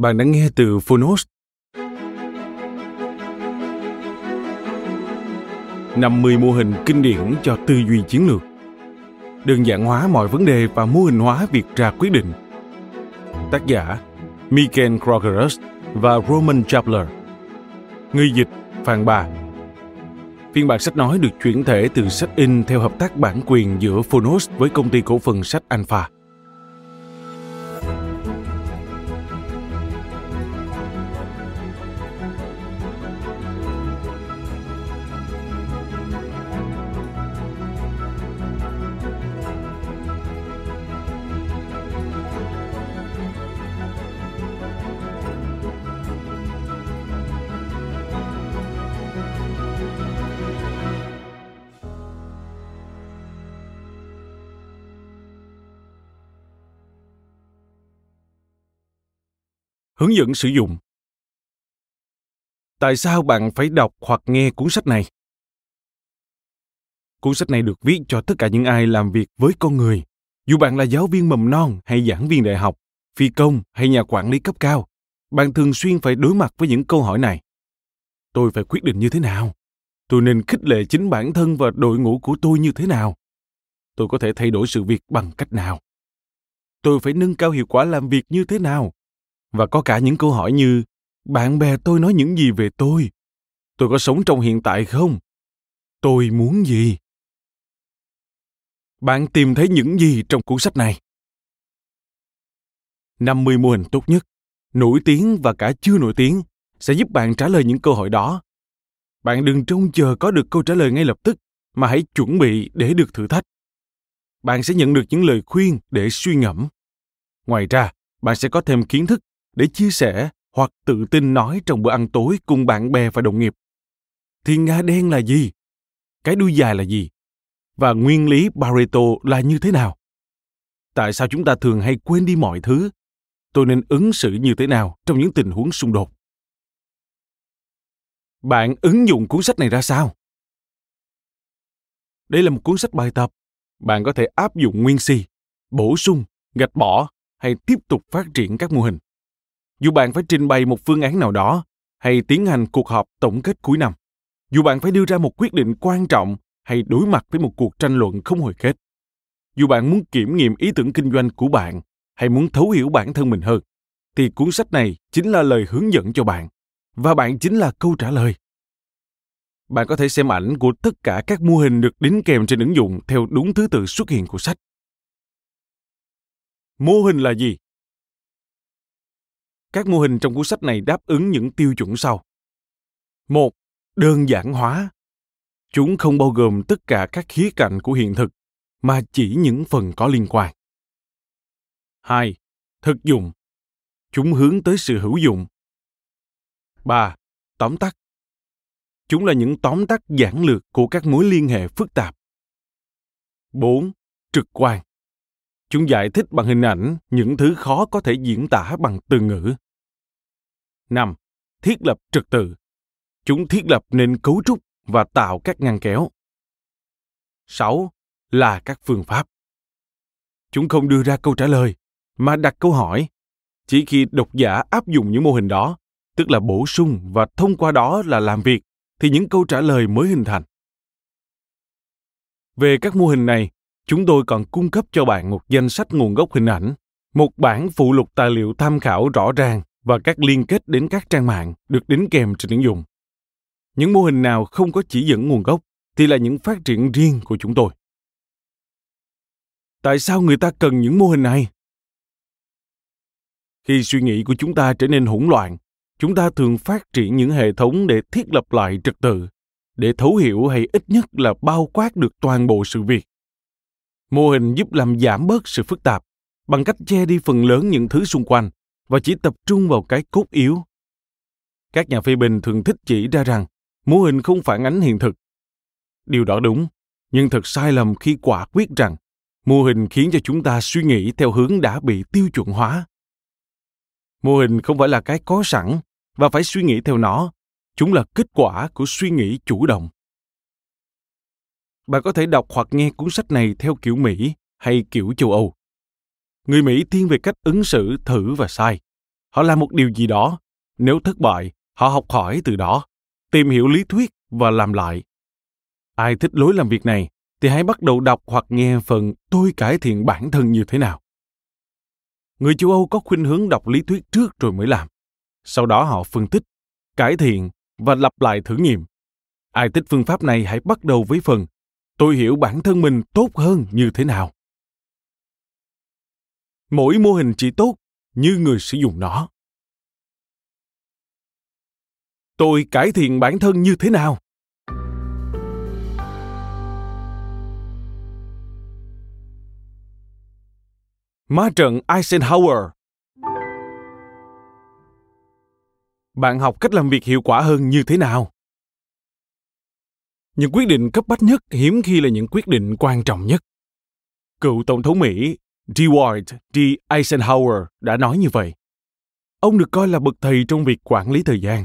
Bạn đã nghe từ Phonos. 50 mô hình kinh điển cho tư duy chiến lược. Đơn giản hóa mọi vấn đề và mô hình hóa việc ra quyết định. Tác giả, Michael Krogerus và Roman Chapler. Người dịch, Phan Bà. Phiên bản sách nói được chuyển thể từ sách in theo hợp tác bản quyền giữa Phonos với công ty cổ phần sách Alpha. Hướng dẫn sử dụng Tại sao bạn phải đọc hoặc nghe cuốn sách này? Cuốn sách này được viết cho tất cả những ai làm việc với con người, dù bạn là giáo viên mầm non hay giảng viên đại học, phi công hay nhà quản lý cấp cao, bạn thường xuyên phải đối mặt với những câu hỏi này. Tôi phải quyết định như thế nào? Tôi nên khích lệ chính bản thân và đội ngũ của tôi như thế nào? Tôi có thể thay đổi sự việc bằng cách nào? Tôi phải nâng cao hiệu quả làm việc như thế nào? Và có cả những câu hỏi như bạn bè tôi nói những gì về tôi tôi có sống trong hiện tại không tôi muốn gì bạn tìm thấy những gì trong cuốn sách này 50 mô hình tốt nhất, nổi tiếng và cả chưa nổi tiếng sẽ giúp bạn trả lời những câu hỏi đó. Bạn đừng trông chờ có được câu trả lời ngay lập tức, mà hãy chuẩn bị để được thử thách. Bạn sẽ nhận được những lời khuyên để suy ngẫm. Ngoài ra, bạn sẽ có thêm kiến thức để chia sẻ hoặc tự tin nói trong bữa ăn tối cùng bạn bè và đồng nghiệp. Thiên nga đen là gì? Cái đuôi dài là gì? Và nguyên lý Pareto là như thế nào? Tại sao chúng ta thường hay quên đi mọi thứ? Tôi nên ứng xử như thế nào trong những tình huống xung đột? Bạn ứng dụng cuốn sách này ra sao? Đây là một cuốn sách bài tập. Bạn có thể áp dụng nguyên si, bổ sung, gạch bỏ hay tiếp tục phát triển các mô hình dù bạn phải trình bày một phương án nào đó hay tiến hành cuộc họp tổng kết cuối năm, dù bạn phải đưa ra một quyết định quan trọng hay đối mặt với một cuộc tranh luận không hồi kết, dù bạn muốn kiểm nghiệm ý tưởng kinh doanh của bạn hay muốn thấu hiểu bản thân mình hơn, thì cuốn sách này chính là lời hướng dẫn cho bạn, và bạn chính là câu trả lời. Bạn có thể xem ảnh của tất cả các mô hình được đính kèm trên ứng dụng theo đúng thứ tự xuất hiện của sách. Mô hình là gì? Các mô hình trong cuốn sách này đáp ứng những tiêu chuẩn sau. Một, đơn giản hóa. Chúng không bao gồm tất cả các khía cạnh của hiện thực, mà chỉ những phần có liên quan. Hai, Thực dụng. Chúng hướng tới sự hữu dụng. Ba, Tóm tắt. Chúng là những tóm tắt giản lược của các mối liên hệ phức tạp. 4. Trực quan. Chúng giải thích bằng hình ảnh những thứ khó có thể diễn tả bằng từ ngữ. 5. Thiết lập trật tự. Chúng thiết lập nên cấu trúc và tạo các ngăn kéo. 6. Là các phương pháp. Chúng không đưa ra câu trả lời, mà đặt câu hỏi. Chỉ khi độc giả áp dụng những mô hình đó, tức là bổ sung và thông qua đó là làm việc thì những câu trả lời mới hình thành về các mô hình này chúng tôi còn cung cấp cho bạn một danh sách nguồn gốc hình ảnh, một bản phụ lục tài liệu tham khảo rõ ràng và các liên kết đến các trang mạng được đính kèm trên ứng dụng. Những mô hình nào không có chỉ dẫn nguồn gốc thì là những phát triển riêng của chúng tôi. Tại sao người ta cần những mô hình này? Khi suy nghĩ của chúng ta trở nên hỗn loạn, chúng ta thường phát triển những hệ thống để thiết lập lại trật tự, để thấu hiểu hay ít nhất là bao quát được toàn bộ sự việc mô hình giúp làm giảm bớt sự phức tạp bằng cách che đi phần lớn những thứ xung quanh và chỉ tập trung vào cái cốt yếu. Các nhà phê bình thường thích chỉ ra rằng mô hình không phản ánh hiện thực. Điều đó đúng, nhưng thật sai lầm khi quả quyết rằng mô hình khiến cho chúng ta suy nghĩ theo hướng đã bị tiêu chuẩn hóa. Mô hình không phải là cái có sẵn và phải suy nghĩ theo nó, chúng là kết quả của suy nghĩ chủ động bạn có thể đọc hoặc nghe cuốn sách này theo kiểu mỹ hay kiểu châu âu. Người mỹ thiên về cách ứng xử thử và sai. Họ làm một điều gì đó, nếu thất bại, họ học hỏi từ đó, tìm hiểu lý thuyết và làm lại. Ai thích lối làm việc này thì hãy bắt đầu đọc hoặc nghe phần tôi cải thiện bản thân như thế nào. Người châu âu có khuynh hướng đọc lý thuyết trước rồi mới làm. Sau đó họ phân tích, cải thiện và lặp lại thử nghiệm. Ai thích phương pháp này hãy bắt đầu với phần tôi hiểu bản thân mình tốt hơn như thế nào. Mỗi mô hình chỉ tốt như người sử dụng nó. Tôi cải thiện bản thân như thế nào? Ma trận Eisenhower. Bạn học cách làm việc hiệu quả hơn như thế nào? Những quyết định cấp bách nhất hiếm khi là những quyết định quan trọng nhất. Cựu Tổng thống Mỹ Dwight D. Eisenhower đã nói như vậy. Ông được coi là bậc thầy trong việc quản lý thời gian.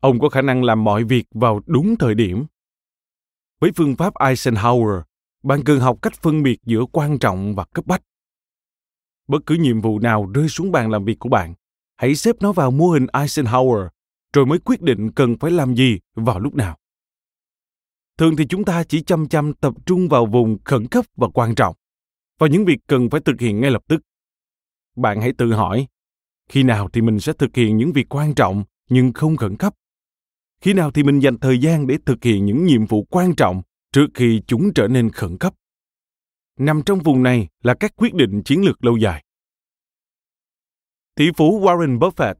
Ông có khả năng làm mọi việc vào đúng thời điểm. Với phương pháp Eisenhower, bạn cần học cách phân biệt giữa quan trọng và cấp bách bất cứ nhiệm vụ nào rơi xuống bàn làm việc của bạn hãy xếp nó vào mô hình eisenhower rồi mới quyết định cần phải làm gì vào lúc nào thường thì chúng ta chỉ chăm chăm tập trung vào vùng khẩn cấp và quan trọng vào những việc cần phải thực hiện ngay lập tức bạn hãy tự hỏi, khi nào thì mình sẽ thực hiện những việc quan trọng nhưng không khẩn cấp khi nào thì mình dành thời gian để thực hiện những nhiệm vụ quan trọng trước khi chúng trở nên khẩn cấp nằm trong vùng này là các quyết định chiến lược lâu dài. Tỷ phú Warren Buffett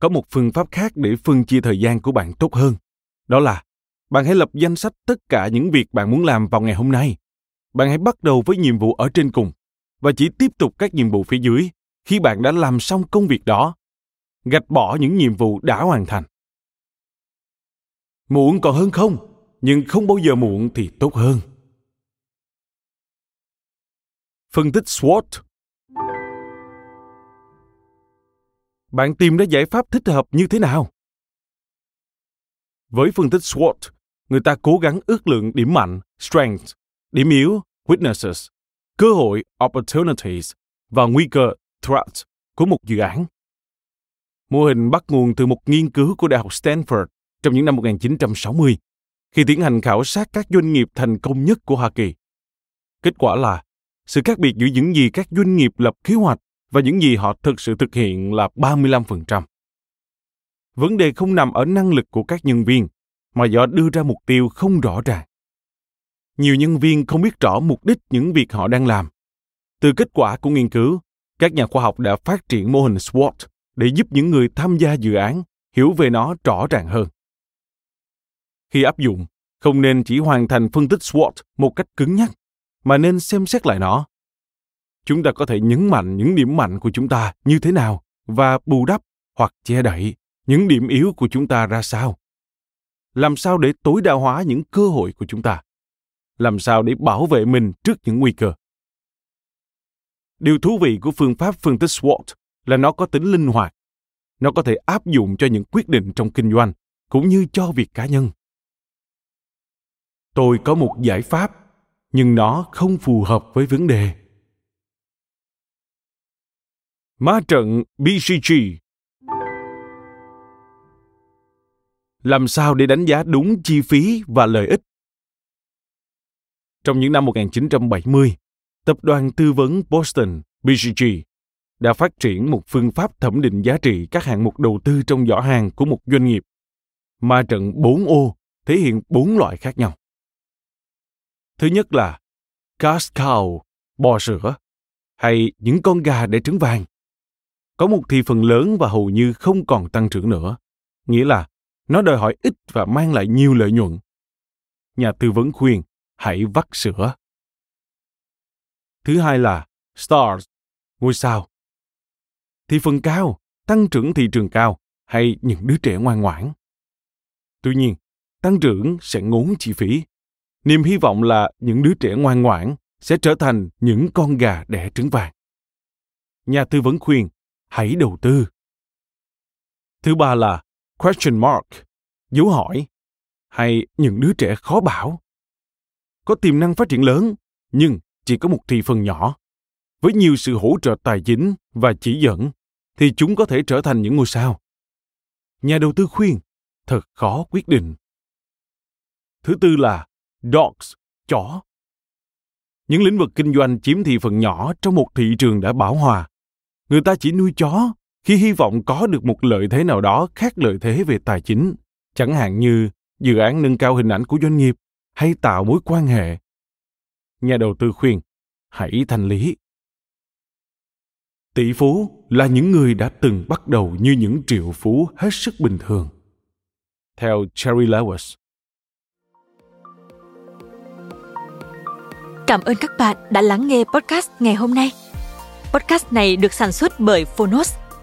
có một phương pháp khác để phân chia thời gian của bạn tốt hơn. Đó là bạn hãy lập danh sách tất cả những việc bạn muốn làm vào ngày hôm nay. Bạn hãy bắt đầu với nhiệm vụ ở trên cùng và chỉ tiếp tục các nhiệm vụ phía dưới khi bạn đã làm xong công việc đó. Gạch bỏ những nhiệm vụ đã hoàn thành. Muộn còn hơn không, nhưng không bao giờ muộn thì tốt hơn. Phân tích SWOT Bạn tìm ra giải pháp thích hợp như thế nào? Với phân tích SWOT, người ta cố gắng ước lượng điểm mạnh, strength, điểm yếu, weaknesses, cơ hội, opportunities và nguy cơ, threat của một dự án. Mô hình bắt nguồn từ một nghiên cứu của Đại học Stanford trong những năm 1960 khi tiến hành khảo sát các doanh nghiệp thành công nhất của Hoa Kỳ. Kết quả là sự khác biệt giữa những gì các doanh nghiệp lập kế hoạch và những gì họ thực sự thực hiện là 35%. Vấn đề không nằm ở năng lực của các nhân viên, mà do đưa ra mục tiêu không rõ ràng. Nhiều nhân viên không biết rõ mục đích những việc họ đang làm. Từ kết quả của nghiên cứu, các nhà khoa học đã phát triển mô hình SWOT để giúp những người tham gia dự án hiểu về nó rõ ràng hơn. Khi áp dụng, không nên chỉ hoàn thành phân tích SWOT một cách cứng nhắc mà nên xem xét lại nó chúng ta có thể nhấn mạnh những điểm mạnh của chúng ta như thế nào và bù đắp hoặc che đậy những điểm yếu của chúng ta ra sao làm sao để tối đa hóa những cơ hội của chúng ta? Làm sao để bảo vệ mình trước những nguy cơ? Điều thú vị của phương pháp phân tích SWOT là nó có tính linh hoạt. Nó có thể áp dụng cho những quyết định trong kinh doanh cũng như cho việc cá nhân. Tôi có một giải pháp, nhưng nó không phù hợp với vấn đề. Ma trận BCG làm sao để đánh giá đúng chi phí và lợi ích. Trong những năm 1970, tập đoàn tư vấn Boston BCG đã phát triển một phương pháp thẩm định giá trị các hạng mục đầu tư trong giỏ hàng của một doanh nghiệp. Ma trận 4 ô thể hiện bốn loại khác nhau. Thứ nhất là cash cow, bò sữa, hay những con gà để trứng vàng. Có một thị phần lớn và hầu như không còn tăng trưởng nữa, nghĩa là nó đòi hỏi ít và mang lại nhiều lợi nhuận. Nhà tư vấn khuyên hãy vắt sữa. Thứ hai là stars, ngôi sao. Thị phần cao, tăng trưởng thị trường cao hay những đứa trẻ ngoan ngoãn. Tuy nhiên, tăng trưởng sẽ ngốn chi phí. Niềm hy vọng là những đứa trẻ ngoan ngoãn sẽ trở thành những con gà đẻ trứng vàng. Nhà tư vấn khuyên, hãy đầu tư. Thứ ba là question mark, dấu hỏi, hay những đứa trẻ khó bảo. Có tiềm năng phát triển lớn, nhưng chỉ có một thị phần nhỏ. Với nhiều sự hỗ trợ tài chính và chỉ dẫn, thì chúng có thể trở thành những ngôi sao. Nhà đầu tư khuyên, thật khó quyết định. Thứ tư là dogs, chó. Những lĩnh vực kinh doanh chiếm thị phần nhỏ trong một thị trường đã bão hòa. Người ta chỉ nuôi chó khi hy vọng có được một lợi thế nào đó khác lợi thế về tài chính, chẳng hạn như dự án nâng cao hình ảnh của doanh nghiệp hay tạo mối quan hệ. Nhà đầu tư khuyên, hãy thành lý. Tỷ phú là những người đã từng bắt đầu như những triệu phú hết sức bình thường. Theo Cherry Lewis. Cảm ơn các bạn đã lắng nghe podcast ngày hôm nay. Podcast này được sản xuất bởi Phonos,